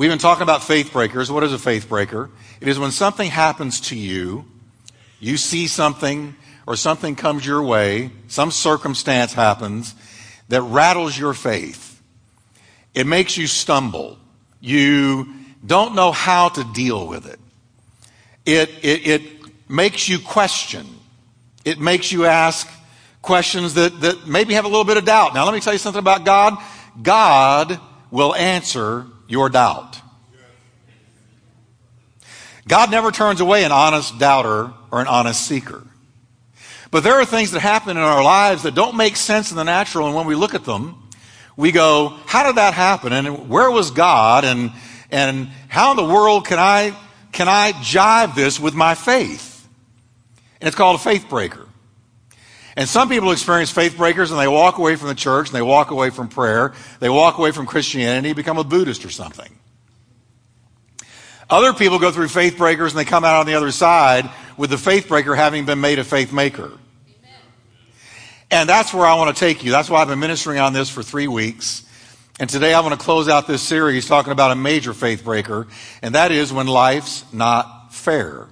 We've been talking about faith breakers. What is a faith breaker? It is when something happens to you, you see something, or something comes your way, some circumstance happens that rattles your faith. It makes you stumble. You don't know how to deal with it. It, it, it makes you question. It makes you ask questions that, that maybe have a little bit of doubt. Now, let me tell you something about God. God will answer your doubt. God never turns away an honest doubter or an honest seeker. But there are things that happen in our lives that don't make sense in the natural, and when we look at them, we go, how did that happen? And where was God? And, and how in the world can I, can I jive this with my faith? And it's called a faith breaker. And some people experience faith breakers and they walk away from the church and they walk away from prayer. They walk away from Christianity, become a Buddhist or something. Other people go through faith breakers and they come out on the other side with the faith breaker having been made a faith maker. And that's where I want to take you. That's why I've been ministering on this for three weeks. And today I want to close out this series talking about a major faith breaker, and that is when life's not fair.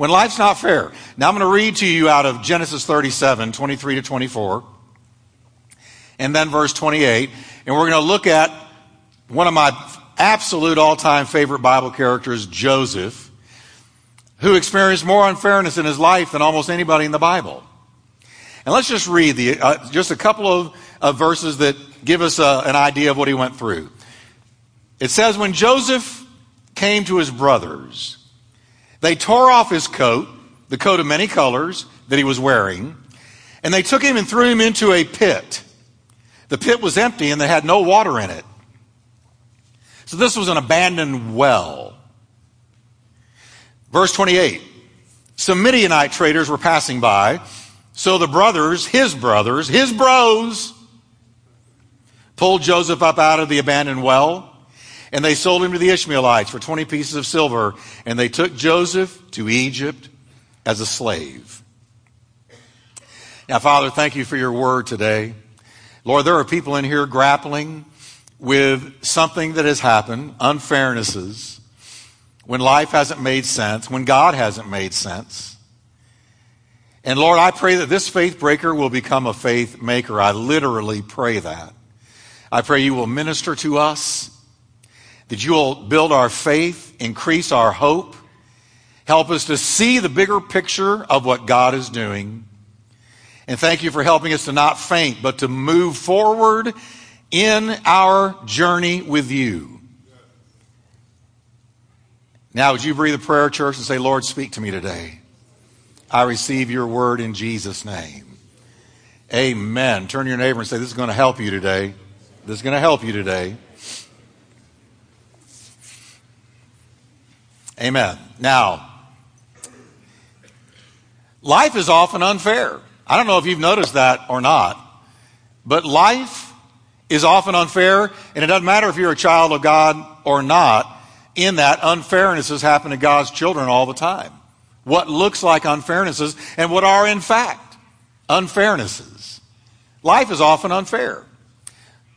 When life's not fair. Now I'm going to read to you out of Genesis 37, 23 to 24, and then verse 28. And we're going to look at one of my absolute all time favorite Bible characters, Joseph, who experienced more unfairness in his life than almost anybody in the Bible. And let's just read the, uh, just a couple of, verses that give us uh, an idea of what he went through. It says, When Joseph came to his brothers, they tore off his coat, the coat of many colors that he was wearing, and they took him and threw him into a pit. The pit was empty and they had no water in it. So this was an abandoned well. Verse 28 Some Midianite traders were passing by so the brothers, his brothers, his bros, pulled Joseph up out of the abandoned well, and they sold him to the Ishmaelites for 20 pieces of silver, and they took Joseph to Egypt as a slave. Now, Father, thank you for your word today. Lord, there are people in here grappling with something that has happened, unfairnesses, when life hasn't made sense, when God hasn't made sense. And Lord, I pray that this faith breaker will become a faith maker. I literally pray that. I pray you will minister to us, that you will build our faith, increase our hope, help us to see the bigger picture of what God is doing. And thank you for helping us to not faint, but to move forward in our journey with you. Now, would you breathe a prayer, church, and say, Lord, speak to me today? I receive your word in Jesus' name. Amen. Turn to your neighbor and say, This is going to help you today. This is going to help you today. Amen. Now, life is often unfair. I don't know if you've noticed that or not, but life is often unfair, and it doesn't matter if you're a child of God or not, in that unfairness has happened to God's children all the time what looks like unfairnesses and what are in fact unfairnesses. Life is often unfair.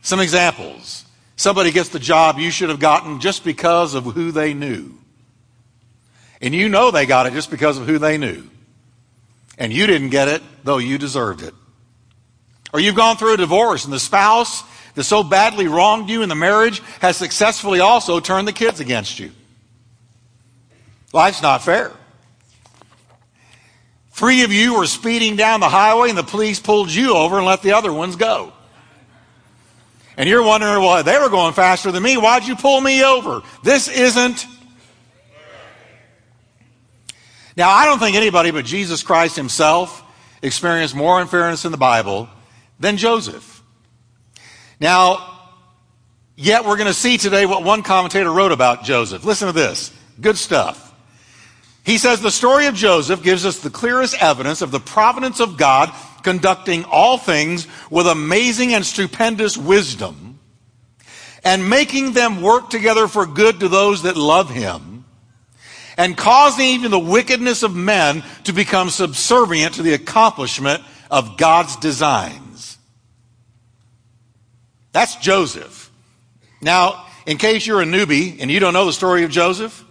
Some examples. Somebody gets the job you should have gotten just because of who they knew. And you know they got it just because of who they knew. And you didn't get it, though you deserved it. Or you've gone through a divorce and the spouse that so badly wronged you in the marriage has successfully also turned the kids against you. Life's not fair. Three of you were speeding down the highway and the police pulled you over and let the other ones go. And you're wondering, well, they were going faster than me. Why'd you pull me over? This isn't. Now, I don't think anybody but Jesus Christ himself experienced more unfairness in the Bible than Joseph. Now, yet we're going to see today what one commentator wrote about Joseph. Listen to this. Good stuff. He says the story of Joseph gives us the clearest evidence of the providence of God conducting all things with amazing and stupendous wisdom and making them work together for good to those that love him and causing even the wickedness of men to become subservient to the accomplishment of God's designs. That's Joseph. Now, in case you're a newbie and you don't know the story of Joseph,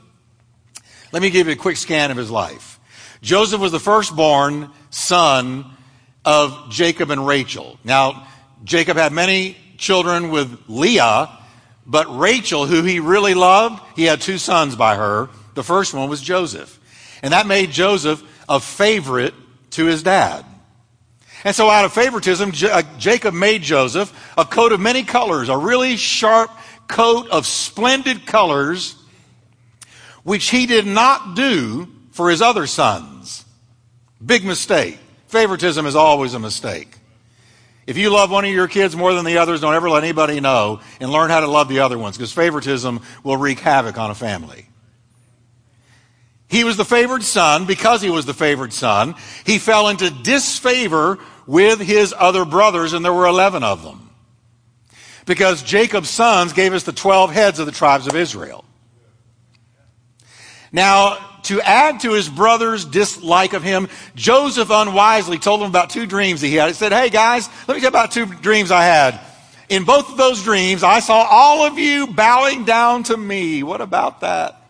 let me give you a quick scan of his life. Joseph was the firstborn son of Jacob and Rachel. Now, Jacob had many children with Leah, but Rachel, who he really loved, he had two sons by her. The first one was Joseph. And that made Joseph a favorite to his dad. And so, out of favoritism, uh, Jacob made Joseph a coat of many colors, a really sharp coat of splendid colors, which he did not do for his other sons. Big mistake. Favoritism is always a mistake. If you love one of your kids more than the others, don't ever let anybody know and learn how to love the other ones because favoritism will wreak havoc on a family. He was the favored son. Because he was the favored son, he fell into disfavor with his other brothers, and there were 11 of them. Because Jacob's sons gave us the 12 heads of the tribes of Israel. Now, to add to his brother's dislike of him, Joseph unwisely told them about two dreams he had. He said, Hey guys, let me tell you about two dreams I had. In both of those dreams, I saw all of you bowing down to me. What about that?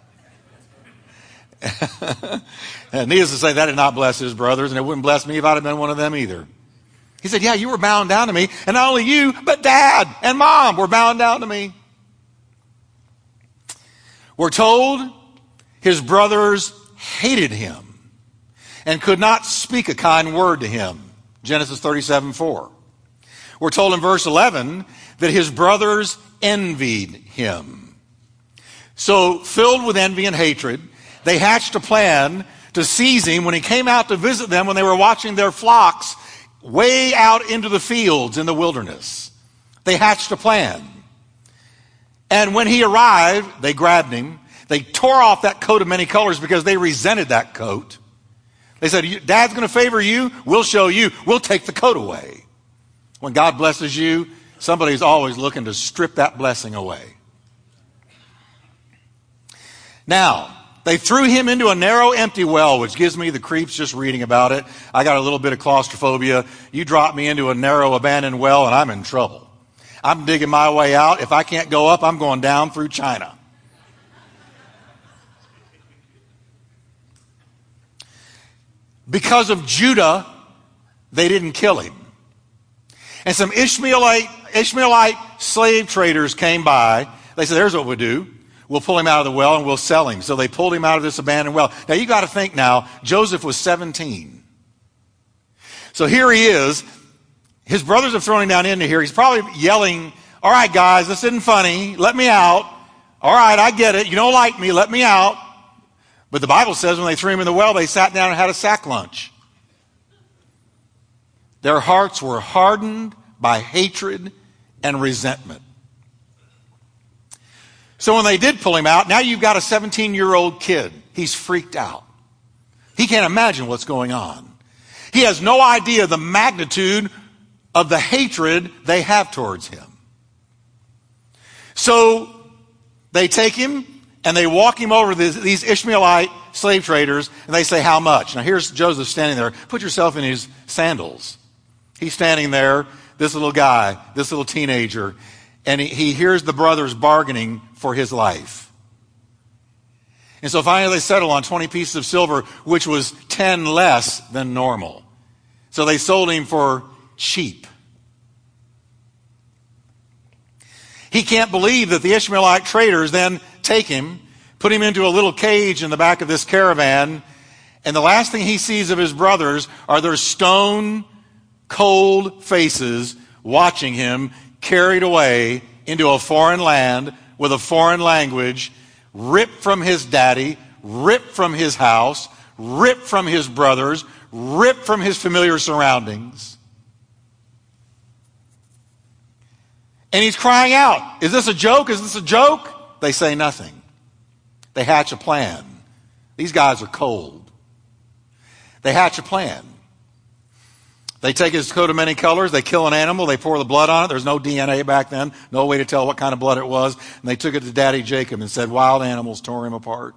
needless to say, that did not bless his brothers, and it wouldn't bless me if I'd have been one of them either. He said, Yeah, you were bound down to me, and not only you, but dad and mom were bound down to me. We're told his brothers hated him and could not speak a kind word to him. Genesis 37 4. We're told in verse 11 that his brothers envied him. So, filled with envy and hatred, they hatched a plan to seize him when he came out to visit them when they were watching their flocks way out into the fields in the wilderness. They hatched a plan. And when he arrived, they grabbed him they tore off that coat of many colors because they resented that coat. They said, Dad's going to favor you. We'll show you. We'll take the coat away. When God blesses you, somebody's always looking to strip that blessing away. Now, they threw him into a narrow, empty well, which gives me the creeps just reading about it. I got a little bit of claustrophobia. You drop me into a narrow, abandoned well, and I'm in trouble. I'm digging my way out. If I can't go up, I'm going down through China. Because of Judah, they didn't kill him. And some Ishmaelite, Ishmaelite slave traders came by. They said, There's what we'll do. We'll pull him out of the well and we'll sell him. So they pulled him out of this abandoned well. Now you got to think now, Joseph was 17. So here he is. His brothers have thrown him down into here. He's probably yelling, All right, guys, this isn't funny. Let me out. All right, I get it. You don't like me. Let me out. But the Bible says when they threw him in the well, they sat down and had a sack lunch. Their hearts were hardened by hatred and resentment. So when they did pull him out, now you've got a 17 year old kid. He's freaked out. He can't imagine what's going on. He has no idea the magnitude of the hatred they have towards him. So they take him and they walk him over to these Ishmaelite slave traders, and they say, How much? Now here's Joseph standing there. Put yourself in his sandals. He's standing there, this little guy, this little teenager, and he, he hears the brothers bargaining for his life. And so finally they settle on 20 pieces of silver, which was 10 less than normal. So they sold him for cheap. He can't believe that the Ishmaelite traders then take him, put him into a little cage in the back of this caravan, and the last thing he sees of his brothers are their stone cold faces watching him carried away into a foreign land with a foreign language, ripped from his daddy, ripped from his house, ripped from his brothers, ripped from his familiar surroundings. And he's crying out, Is this a joke? Is this a joke? They say nothing. They hatch a plan. These guys are cold. They hatch a plan. They take his coat of many colors, they kill an animal, they pour the blood on it. There's no DNA back then, no way to tell what kind of blood it was. And they took it to Daddy Jacob and said, Wild animals tore him apart.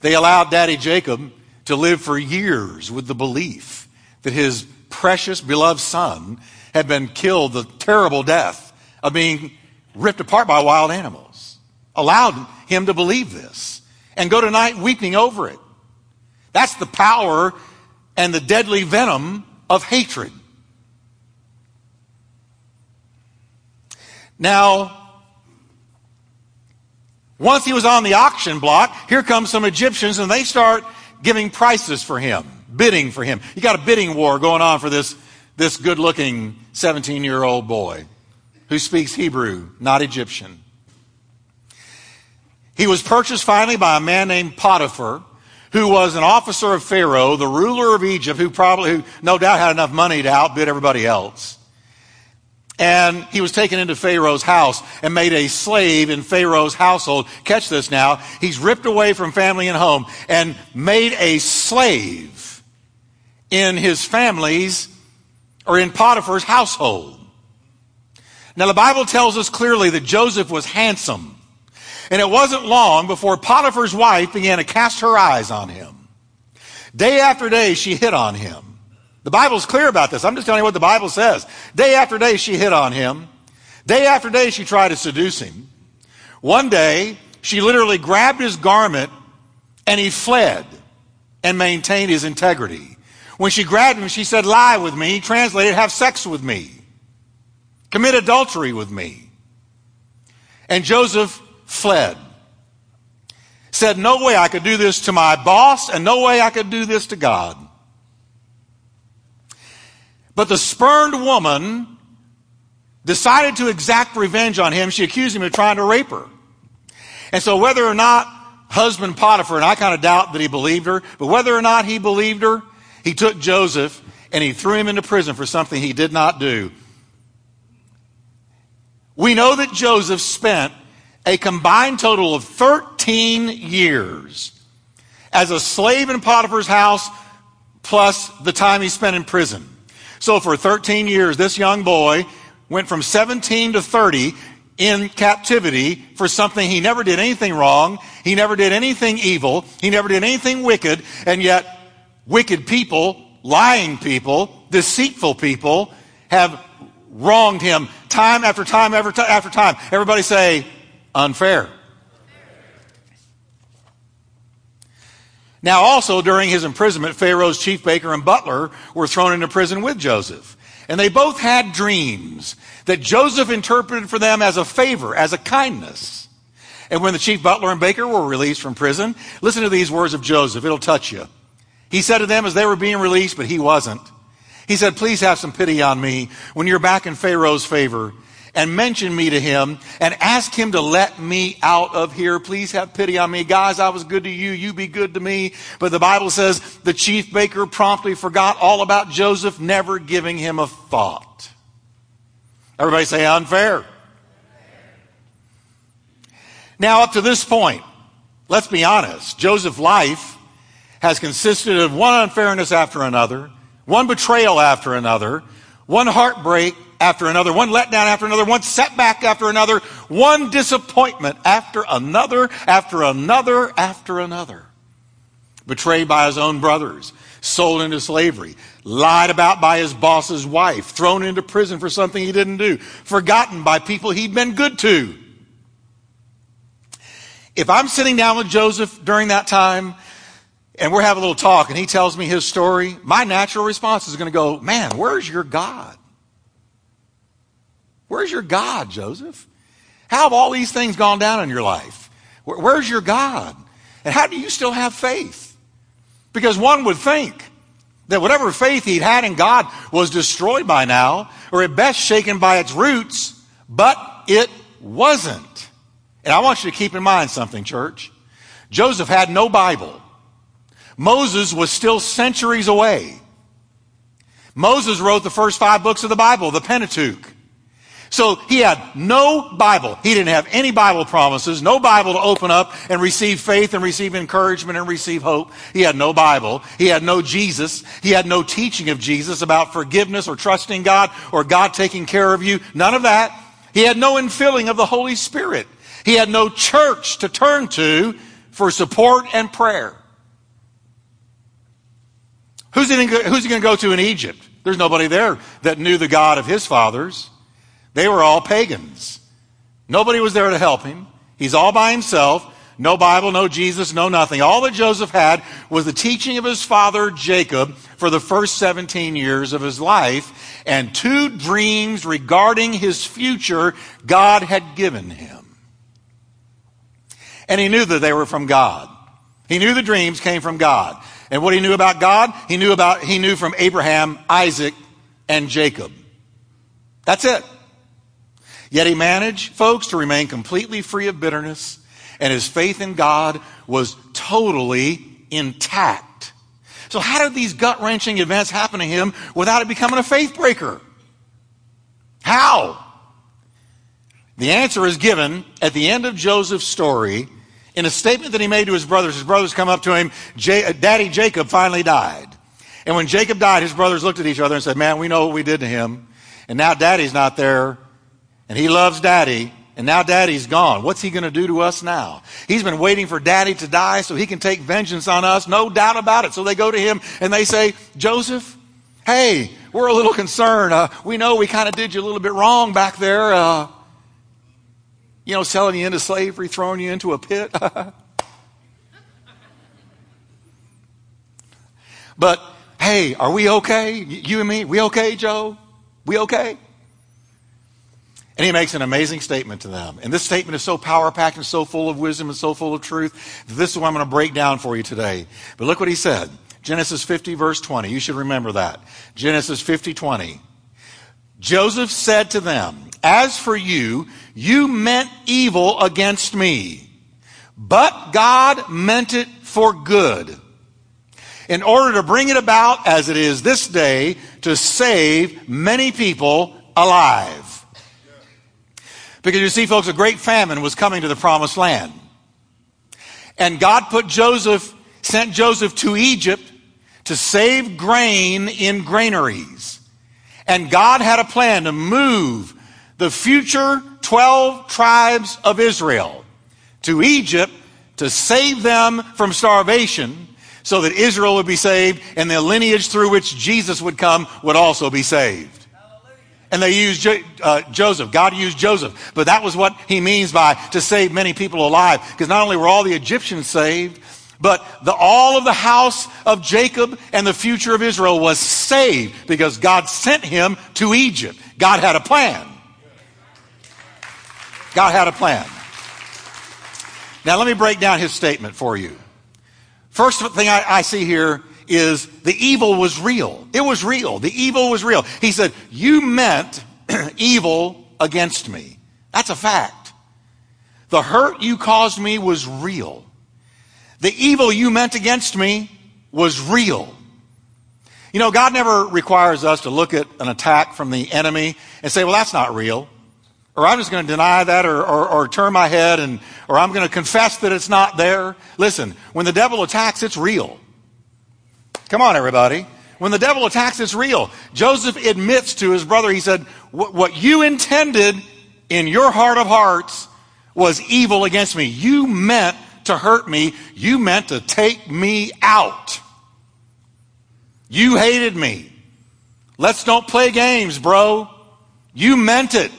They allowed Daddy Jacob to live for years with the belief that his precious, beloved son had been killed the terrible death of being ripped apart by wild animals. Allowed him to believe this and go to night weeping over it. That's the power and the deadly venom of hatred. Now, once he was on the auction block, here come some Egyptians and they start giving prices for him, bidding for him. You got a bidding war going on for this, this good looking 17 year old boy who speaks Hebrew, not Egyptian. He was purchased finally by a man named Potiphar, who was an officer of Pharaoh, the ruler of Egypt, who probably, who no doubt had enough money to outbid everybody else. And he was taken into Pharaoh's house and made a slave in Pharaoh's household. Catch this now. He's ripped away from family and home and made a slave in his family's or in Potiphar's household. Now the Bible tells us clearly that Joseph was handsome. And it wasn't long before Potiphar's wife began to cast her eyes on him. Day after day, she hit on him. The Bible's clear about this. I'm just telling you what the Bible says. Day after day, she hit on him. Day after day, she tried to seduce him. One day, she literally grabbed his garment and he fled and maintained his integrity. When she grabbed him, she said, lie with me. He translated, have sex with me. Commit adultery with me. And Joseph fled. Said, no way I could do this to my boss and no way I could do this to God. But the spurned woman decided to exact revenge on him. She accused him of trying to rape her. And so whether or not husband Potiphar, and I kind of doubt that he believed her, but whether or not he believed her, he took Joseph and he threw him into prison for something he did not do. We know that Joseph spent a combined total of 13 years as a slave in Potiphar's house plus the time he spent in prison. So for 13 years, this young boy went from 17 to 30 in captivity for something he never did anything wrong. He never did anything evil. He never did anything wicked. And yet, wicked people, lying people, deceitful people have wronged him time after time after, after time. Everybody say, unfair. Now, also during his imprisonment, Pharaoh's chief baker and butler were thrown into prison with Joseph. And they both had dreams that Joseph interpreted for them as a favor, as a kindness. And when the chief butler and baker were released from prison, listen to these words of Joseph. It'll touch you. He said to them as they were being released, but he wasn't. He said, please have some pity on me when you're back in Pharaoh's favor and mention me to him and ask him to let me out of here. Please have pity on me. Guys, I was good to you. You be good to me. But the Bible says the chief baker promptly forgot all about Joseph, never giving him a thought. Everybody say unfair. Now, up to this point, let's be honest. Joseph's life has consisted of one unfairness after another, one betrayal after another, one heartbreak after another, one letdown after another, one setback after another, one disappointment after another, after another, after another. Betrayed by his own brothers, sold into slavery, lied about by his boss's wife, thrown into prison for something he didn't do, forgotten by people he'd been good to. If I'm sitting down with Joseph during that time and we're having a little talk and he tells me his story, my natural response is going to go, man, where's your God? Where's your God, Joseph? How have all these things gone down in your life? Where's your God? And how do you still have faith? Because one would think that whatever faith he'd had in God was destroyed by now, or at best shaken by its roots, but it wasn't. And I want you to keep in mind something, church. Joseph had no Bible. Moses was still centuries away. Moses wrote the first five books of the Bible, the Pentateuch. So he had no Bible. He didn't have any Bible promises, no Bible to open up and receive faith and receive encouragement and receive hope. He had no Bible. He had no Jesus. He had no teaching of Jesus about forgiveness or trusting God or God taking care of you. None of that. He had no infilling of the Holy Spirit. He had no church to turn to for support and prayer. Who's he going to go to in Egypt? There's nobody there that knew the God of his fathers. They were all pagans. Nobody was there to help him. He's all by himself. No Bible, no Jesus, no nothing. All that Joseph had was the teaching of his father Jacob for the first 17 years of his life and two dreams regarding his future God had given him. And he knew that they were from God. He knew the dreams came from God. And what he knew about God, he knew about, he knew from Abraham, Isaac, and Jacob. That's it. Yet he managed, folks, to remain completely free of bitterness, and his faith in God was totally intact. So how did these gut wrenching events happen to him without it becoming a faith breaker? How? The answer is given at the end of Joseph's story in a statement that he made to his brothers. His brothers come up to him, Daddy Jacob finally died. And when Jacob died, his brothers looked at each other and said, Man, we know what we did to him. And now daddy's not there. And he loves daddy. And now daddy's gone. What's he going to do to us now? He's been waiting for daddy to die so he can take vengeance on us. No doubt about it. So they go to him and they say, Joseph, hey, we're a little concerned. Uh, we know we kind of did you a little bit wrong back there. Uh, you know, selling you into slavery, throwing you into a pit. but hey, are we okay? You and me, we okay, Joe? We okay? And he makes an amazing statement to them. And this statement is so power packed and so full of wisdom and so full of truth. that This is what I'm going to break down for you today. But look what he said. Genesis 50 verse 20. You should remember that. Genesis 50 20. Joseph said to them, As for you, you meant evil against me, but God meant it for good, in order to bring it about as it is this day to save many people alive. Because you see, folks, a great famine was coming to the promised land. And God put Joseph, sent Joseph to Egypt to save grain in granaries. And God had a plan to move the future 12 tribes of Israel to Egypt to save them from starvation so that Israel would be saved and the lineage through which Jesus would come would also be saved. And they used uh, Joseph. God used Joseph. But that was what he means by to save many people alive. Because not only were all the Egyptians saved, but the, all of the house of Jacob and the future of Israel was saved because God sent him to Egypt. God had a plan. God had a plan. Now, let me break down his statement for you. First thing I, I see here is the evil was real. It was real. The evil was real. He said, You meant evil against me. That's a fact. The hurt you caused me was real. The evil you meant against me was real. You know, God never requires us to look at an attack from the enemy and say, well, that's not real. Or I'm just going to deny that or, or, or turn my head and, or I'm going to confess that it's not there. Listen, when the devil attacks, it's real. Come on, everybody. When the devil attacks, it's real. Joseph admits to his brother, he said, what you intended in your heart of hearts was evil against me. You meant to hurt me. You meant to take me out. You hated me. Let's don't play games, bro. You meant it.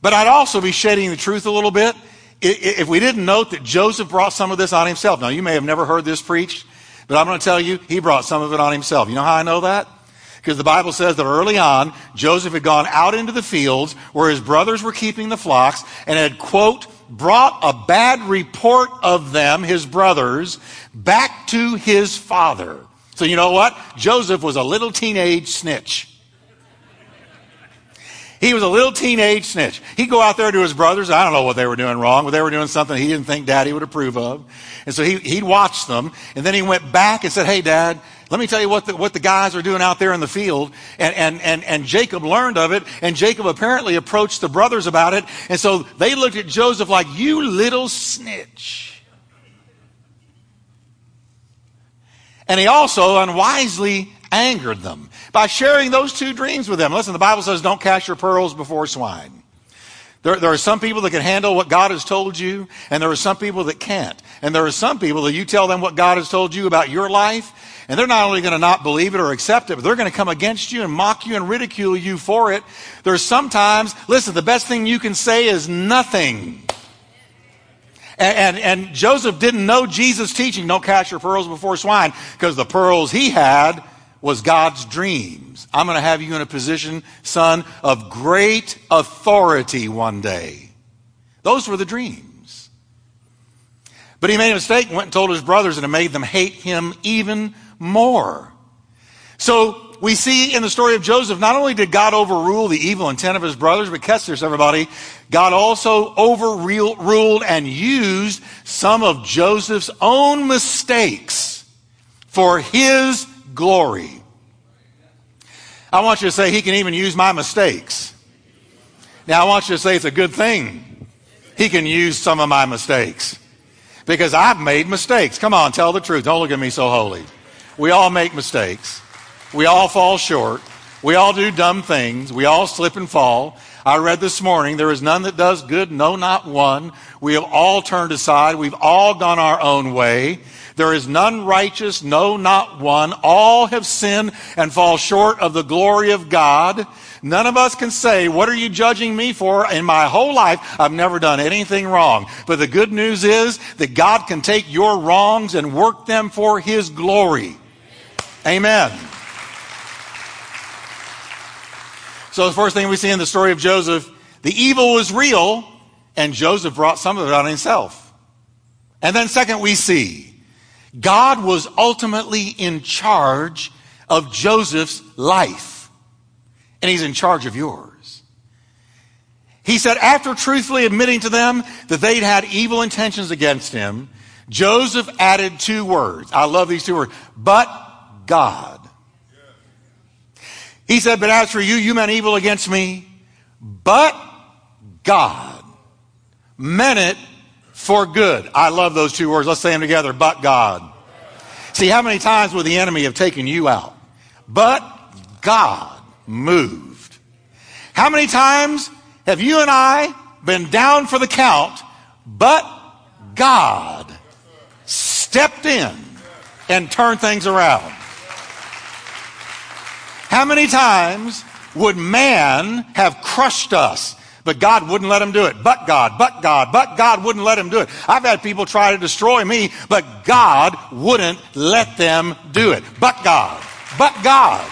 But I'd also be shading the truth a little bit if we didn't note that Joseph brought some of this on himself. Now, you may have never heard this preached, but I'm going to tell you, he brought some of it on himself. You know how I know that? Because the Bible says that early on, Joseph had gone out into the fields where his brothers were keeping the flocks and had, quote, brought a bad report of them, his brothers, back to his father. So you know what? Joseph was a little teenage snitch. He was a little teenage snitch. He'd go out there to his brothers. I don't know what they were doing wrong, but they were doing something he didn't think daddy would approve of. And so he, he'd watch them. And then he went back and said, Hey, dad, let me tell you what the, what the guys are doing out there in the field. And, and, and, and Jacob learned of it. And Jacob apparently approached the brothers about it. And so they looked at Joseph like, You little snitch. And he also unwisely angered them by sharing those two dreams with them. Listen, the Bible says, don't cast your pearls before swine. There, there are some people that can handle what God has told you, and there are some people that can't. And there are some people that you tell them what God has told you about your life, and they're not only going to not believe it or accept it, but they're going to come against you and mock you and ridicule you for it. There There's sometimes, listen, the best thing you can say is nothing. And, and, and Joseph didn't know Jesus' teaching, don't cast your pearls before swine, because the pearls he had was God's dreams. I'm going to have you in a position, son, of great authority one day. Those were the dreams. But he made a mistake and went and told his brothers, and it made them hate him even more. So we see in the story of Joseph, not only did God overrule the evil intent of his brothers, but catch this, everybody, God also overruled and used some of Joseph's own mistakes for his glory. I want you to say, He can even use my mistakes. Now, I want you to say it's a good thing. He can use some of my mistakes. Because I've made mistakes. Come on, tell the truth. Don't look at me so holy. We all make mistakes. We all fall short. We all do dumb things. We all slip and fall. I read this morning, there is none that does good, no, not one. We have all turned aside. We've all gone our own way. There is none righteous, no, not one. All have sinned and fall short of the glory of God. None of us can say, What are you judging me for? In my whole life, I've never done anything wrong. But the good news is that God can take your wrongs and work them for His glory. Amen. So, the first thing we see in the story of Joseph, the evil was real, and Joseph brought some of it on himself. And then, second, we see God was ultimately in charge of Joseph's life, and he's in charge of yours. He said, after truthfully admitting to them that they'd had evil intentions against him, Joseph added two words. I love these two words. But God. He said, But as for you, you meant evil against me, but God meant it for good. I love those two words. Let's say them together. But God. See, how many times would the enemy have taken you out? But God moved. How many times have you and I been down for the count, but God stepped in and turned things around? How many times would man have crushed us but God wouldn't let him do it. But God, but God, but God wouldn't let him do it. I've had people try to destroy me, but God wouldn't let them do it. But God, but God.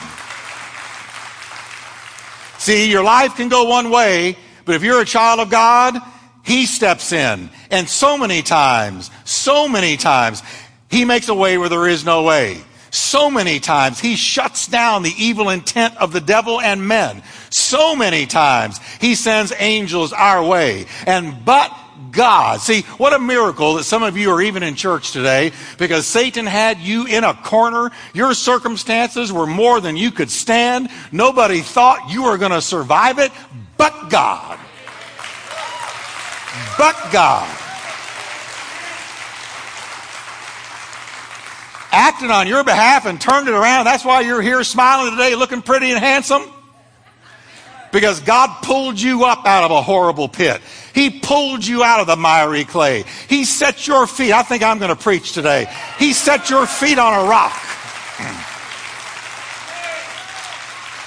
See, your life can go one way, but if you're a child of God, He steps in. And so many times, so many times, He makes a way where there is no way. So many times he shuts down the evil intent of the devil and men. So many times he sends angels our way. And but God. See, what a miracle that some of you are even in church today because Satan had you in a corner. Your circumstances were more than you could stand. Nobody thought you were going to survive it, but God. But God. Acted on your behalf and turned it around. That's why you're here smiling today, looking pretty and handsome. Because God pulled you up out of a horrible pit. He pulled you out of the miry clay. He set your feet. I think I'm going to preach today. He set your feet on a rock.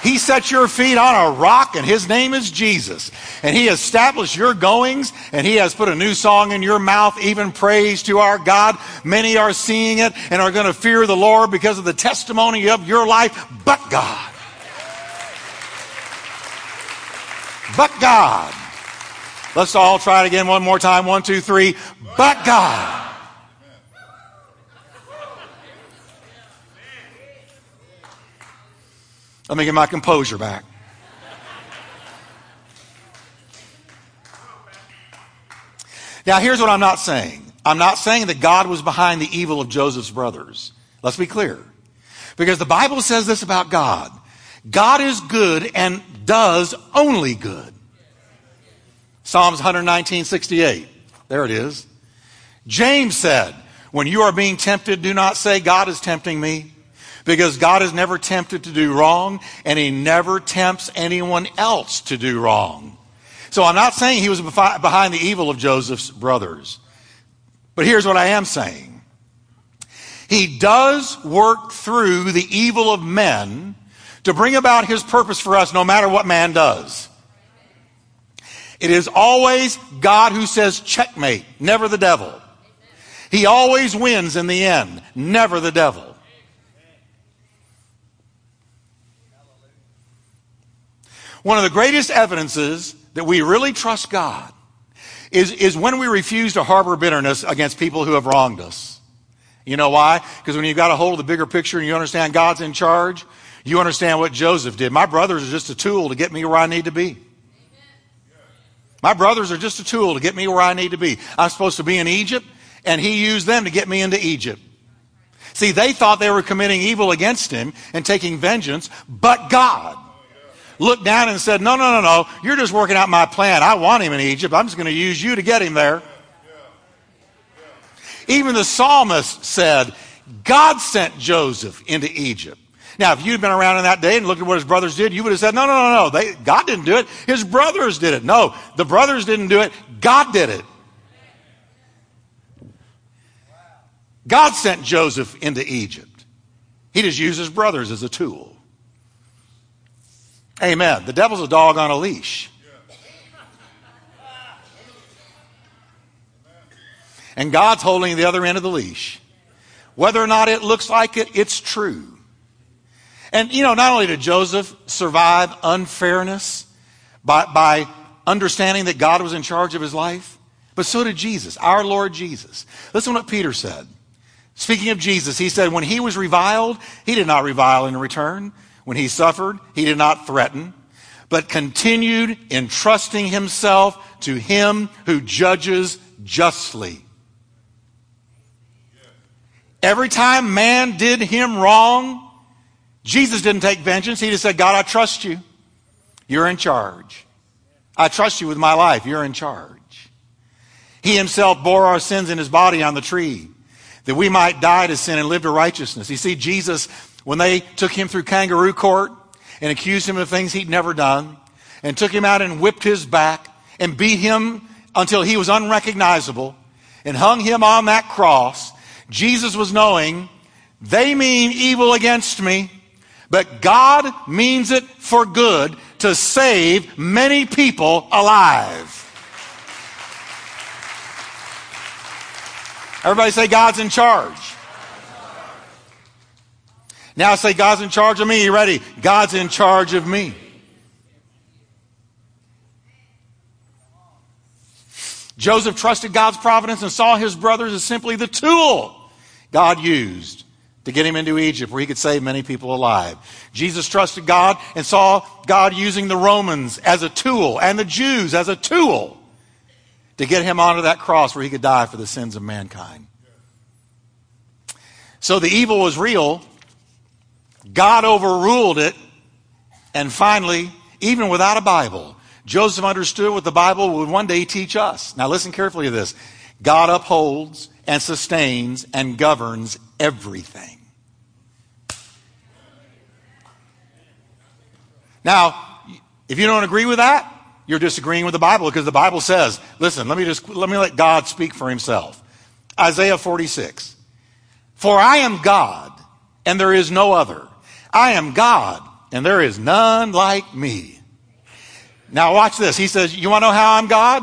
He set your feet on a rock, and his name is Jesus. And he established your goings, and he has put a new song in your mouth, even praise to our God. Many are seeing it and are going to fear the Lord because of the testimony of your life, but God. But God. Let's all try it again one more time. One, two, three. But God. Let me get my composure back. Now, here's what I'm not saying. I'm not saying that God was behind the evil of Joseph's brothers. Let's be clear. Because the Bible says this about God God is good and does only good. Psalms 119, 68. There it is. James said, When you are being tempted, do not say, God is tempting me. Because God is never tempted to do wrong, and He never tempts anyone else to do wrong. So I'm not saying he was behind the evil of Joseph's brothers. But here's what I am saying. He does work through the evil of men to bring about his purpose for us no matter what man does. It is always God who says checkmate, never the devil. He always wins in the end, never the devil. One of the greatest evidences that we really trust God is, is when we refuse to harbor bitterness against people who have wronged us. You know why? Because when you've got a hold of the bigger picture and you understand God's in charge, you understand what Joseph did. My brothers are just a tool to get me where I need to be. My brothers are just a tool to get me where I need to be. I'm supposed to be in Egypt, and he used them to get me into Egypt. See, they thought they were committing evil against him and taking vengeance, but God looked down and said, No, no, no, no. You're just working out my plan. I want him in Egypt. I'm just going to use you to get him there. Even the psalmist said, God sent Joseph into Egypt. Now, if you'd been around in that day and looked at what his brothers did, you would have said, no, no, no, no. They, God didn't do it. His brothers did it. No, the brothers didn't do it. God did it. God sent Joseph into Egypt. He just used his brothers as a tool. Amen. The devil's a dog on a leash. And God's holding the other end of the leash. Whether or not it looks like it, it's true. And, you know, not only did Joseph survive unfairness by, by understanding that God was in charge of his life, but so did Jesus, our Lord Jesus. Listen to what Peter said. Speaking of Jesus, he said, when he was reviled, he did not revile in return. When he suffered, he did not threaten, but continued entrusting himself to him who judges justly. Every time man did him wrong, Jesus didn't take vengeance. He just said, God, I trust you. You're in charge. I trust you with my life. You're in charge. He himself bore our sins in his body on the tree that we might die to sin and live to righteousness. You see, Jesus, when they took him through kangaroo court and accused him of things he'd never done and took him out and whipped his back and beat him until he was unrecognizable and hung him on that cross, Jesus was knowing they mean evil against me, but God means it for good to save many people alive. Everybody say God's in charge. Now say God's in charge of me. You ready? God's in charge of me. Joseph trusted God's providence and saw his brothers as simply the tool God used to get him into Egypt where he could save many people alive. Jesus trusted God and saw God using the Romans as a tool and the Jews as a tool to get him onto that cross where he could die for the sins of mankind. So the evil was real. God overruled it. And finally, even without a Bible, Joseph understood what the Bible would one day teach us. Now listen carefully to this. God upholds and sustains and governs everything. Now, if you don't agree with that, you're disagreeing with the Bible because the Bible says, listen, let me just, let me let God speak for himself. Isaiah 46. For I am God and there is no other. I am God and there is none like me. Now watch this. He says, you want to know how I'm God?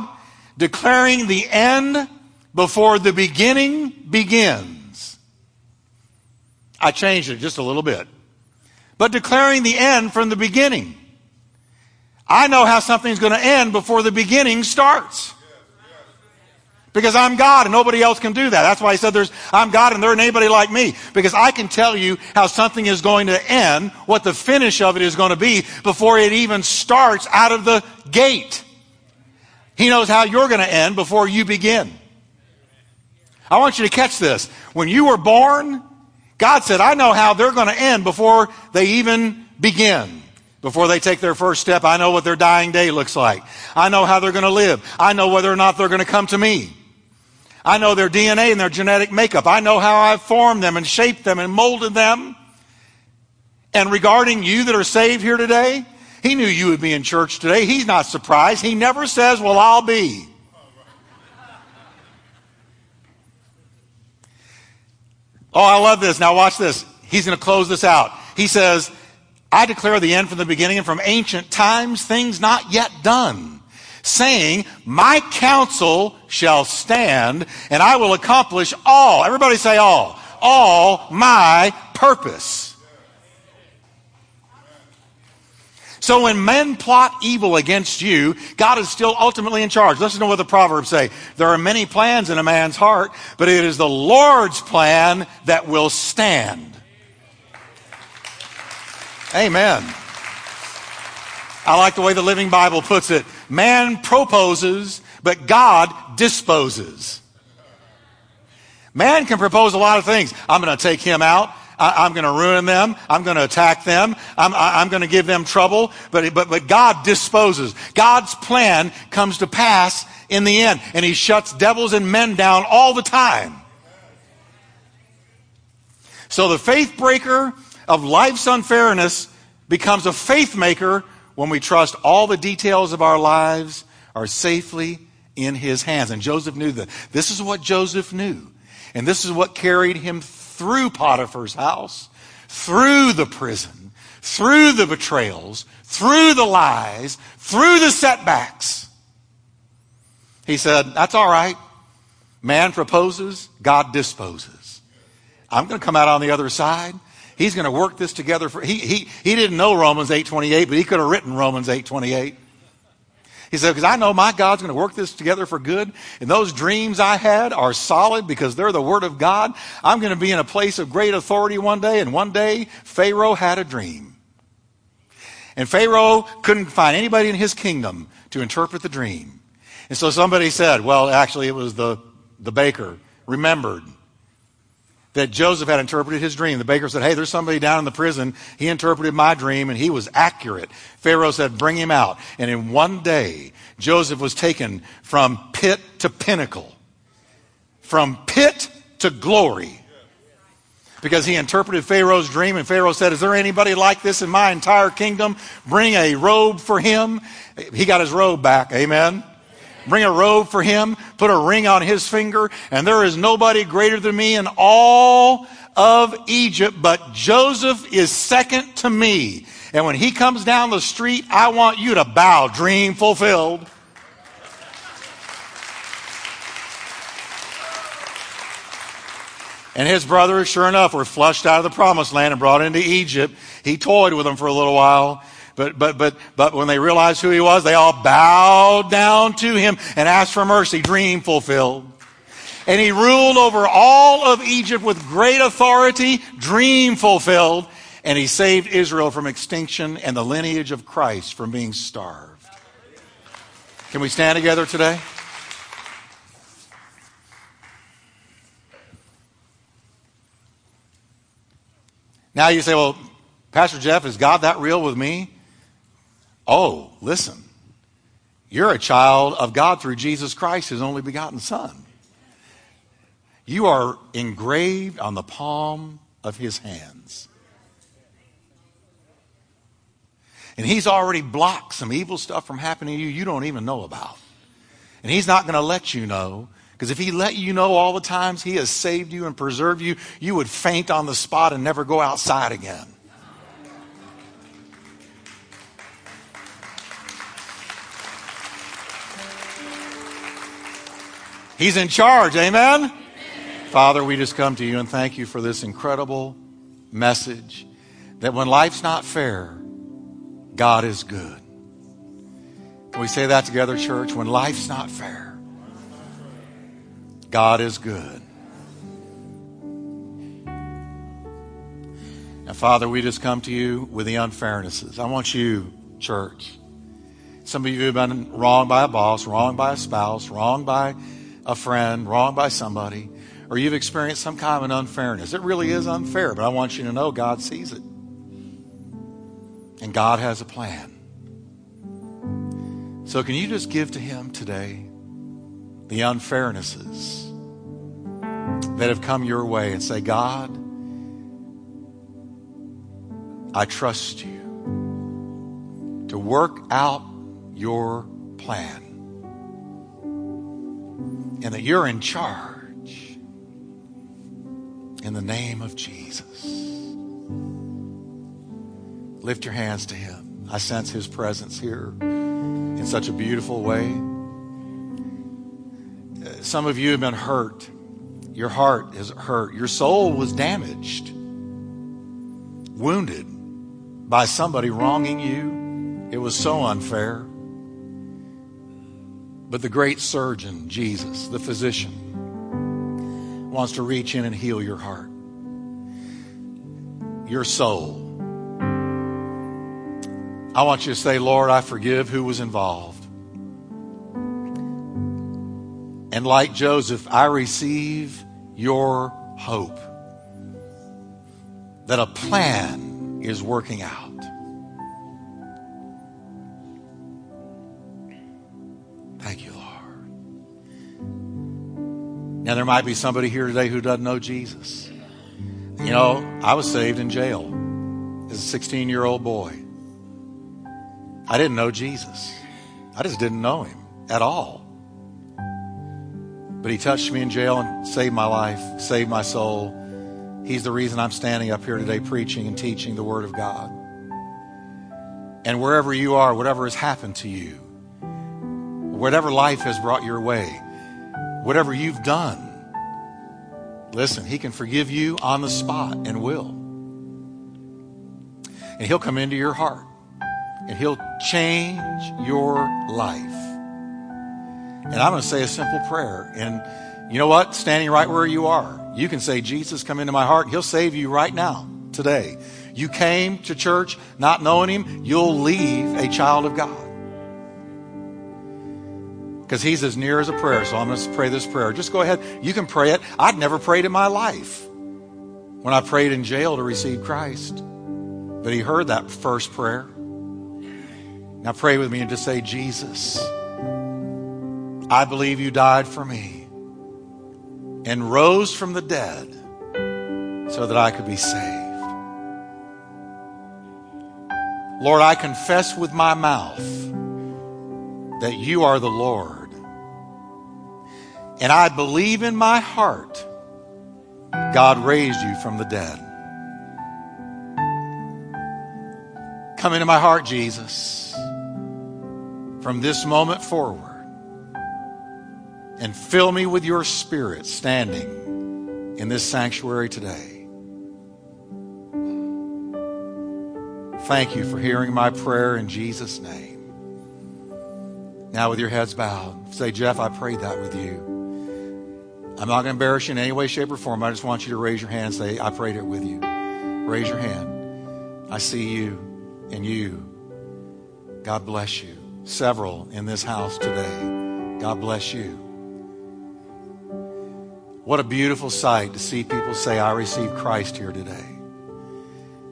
Declaring the end before the beginning begins. I changed it just a little bit but declaring the end from the beginning. I know how something's going to end before the beginning starts. Because I'm God and nobody else can do that. That's why he said there's, I'm God and there ain't anybody like me. Because I can tell you how something is going to end, what the finish of it is going to be before it even starts out of the gate. He knows how you're going to end before you begin. I want you to catch this. When you were born, God said, I know how they're going to end before they even begin. Before they take their first step, I know what their dying day looks like. I know how they're going to live. I know whether or not they're going to come to me. I know their DNA and their genetic makeup. I know how I've formed them and shaped them and molded them. And regarding you that are saved here today, He knew you would be in church today. He's not surprised. He never says, Well, I'll be. Oh, I love this. Now, watch this. He's going to close this out. He says, I declare the end from the beginning and from ancient times, things not yet done, saying, My counsel shall stand, and I will accomplish all. Everybody say all. All my purpose. So when men plot evil against you, God is still ultimately in charge. Listen to what the Proverbs say. There are many plans in a man's heart, but it is the Lord's plan that will stand. Amen. I like the way the Living Bible puts it. Man proposes, but God disposes. Man can propose a lot of things. I'm going to take him out. I, am going to ruin them. I'm going to attack them. I'm, I, I'm going to give them trouble. But, but, but God disposes. God's plan comes to pass in the end. And he shuts devils and men down all the time. So the faith breaker of life's unfairness becomes a faith maker when we trust all the details of our lives are safely in his hands. And Joseph knew that. This is what Joseph knew. And this is what carried him through Potiphar's house, through the prison, through the betrayals, through the lies, through the setbacks. He said, That's all right. Man proposes, God disposes. I'm going to come out on the other side. He's going to work this together for, he, he, he didn't know Romans 8.28, but he could have written Romans 8.28. He said, because I know my God's going to work this together for good. And those dreams I had are solid because they're the Word of God. I'm going to be in a place of great authority one day. And one day, Pharaoh had a dream. And Pharaoh couldn't find anybody in his kingdom to interpret the dream. And so somebody said, well, actually, it was the, the baker, remembered that Joseph had interpreted his dream. The baker said, Hey, there's somebody down in the prison. He interpreted my dream and he was accurate. Pharaoh said, Bring him out. And in one day, Joseph was taken from pit to pinnacle, from pit to glory. Because he interpreted Pharaoh's dream, and Pharaoh said, Is there anybody like this in my entire kingdom? Bring a robe for him. He got his robe back. Amen bring a robe for him, put a ring on his finger, and there is nobody greater than me in all of Egypt, but Joseph is second to me. And when he comes down the street, I want you to bow, dream fulfilled. And his brothers, sure enough, were flushed out of the promised land and brought into Egypt. He toyed with them for a little while. But, but, but, but when they realized who he was, they all bowed down to him and asked for mercy. Dream fulfilled. And he ruled over all of Egypt with great authority. Dream fulfilled. And he saved Israel from extinction and the lineage of Christ from being starved. Can we stand together today? Now you say, well, Pastor Jeff, is God that real with me? Oh, listen. You're a child of God through Jesus Christ, his only begotten Son. You are engraved on the palm of his hands. And he's already blocked some evil stuff from happening to you you don't even know about. And he's not going to let you know. Because if he let you know all the times he has saved you and preserved you, you would faint on the spot and never go outside again. He's in charge. Amen? Amen? Father, we just come to you and thank you for this incredible message that when life's not fair, God is good. Can we say that together, church? When life's not fair, God is good. And Father, we just come to you with the unfairnesses. I want you, church. Some of you have been wronged by a boss, wronged by a spouse, wronged by a friend, wronged by somebody, or you've experienced some kind of an unfairness. It really is unfair, but I want you to know God sees it. And God has a plan. So, can you just give to Him today the unfairnesses that have come your way and say, God, I trust you to work out your plan. And that you're in charge. In the name of Jesus. Lift your hands to Him. I sense His presence here in such a beautiful way. Uh, some of you have been hurt. Your heart is hurt. Your soul was damaged, wounded by somebody wronging you. It was so unfair. But the great surgeon, Jesus, the physician, wants to reach in and heal your heart, your soul. I want you to say, Lord, I forgive who was involved. And like Joseph, I receive your hope that a plan is working out. Now, there might be somebody here today who doesn't know Jesus. You know, I was saved in jail as a 16 year old boy. I didn't know Jesus, I just didn't know him at all. But he touched me in jail and saved my life, saved my soul. He's the reason I'm standing up here today preaching and teaching the Word of God. And wherever you are, whatever has happened to you, whatever life has brought your way, whatever you've done, listen, He can forgive you on the spot and will. And He'll come into your heart and He'll change your life. And I'm going to say a simple prayer. And you know what? Standing right where you are, you can say, Jesus, come into my heart. He'll save you right now, today. You came to church not knowing Him, you'll leave a child of God. Because He's as near as a prayer. So I'm going to pray this prayer. Just go ahead. You can pray it. I'd never prayed in my life when I prayed in jail to receive Christ. But He heard that first prayer. Now pray with me and just say, Jesus. I believe you died for me and rose from the dead so that I could be saved. Lord, I confess with my mouth that you are the Lord. And I believe in my heart God raised you from the dead. Come into my heart, Jesus, from this moment forward and fill me with your spirit standing in this sanctuary today. Thank you for hearing my prayer in Jesus' name. Now, with your heads bowed, say, Jeff, I prayed that with you. I'm not going to embarrass you in any way, shape, or form. I just want you to raise your hand and say, I prayed it with you. Raise your hand. I see you and you. God bless you. Several in this house today. God bless you. What a beautiful sight to see people say, I received Christ here today.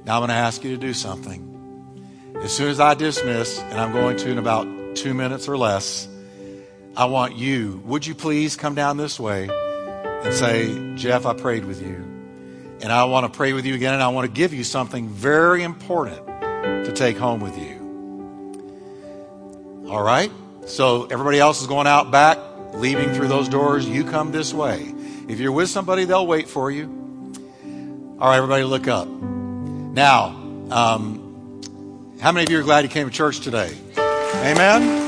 Now I'm going to ask you to do something. As soon as I dismiss, and I'm going to in about two minutes or less, I want you, would you please come down this way and say, Jeff, I prayed with you. And I want to pray with you again, and I want to give you something very important to take home with you. All right? So everybody else is going out back, leaving through those doors. You come this way. If you're with somebody, they'll wait for you. All right, everybody, look up. Now, um, how many of you are glad you came to church today? Amen.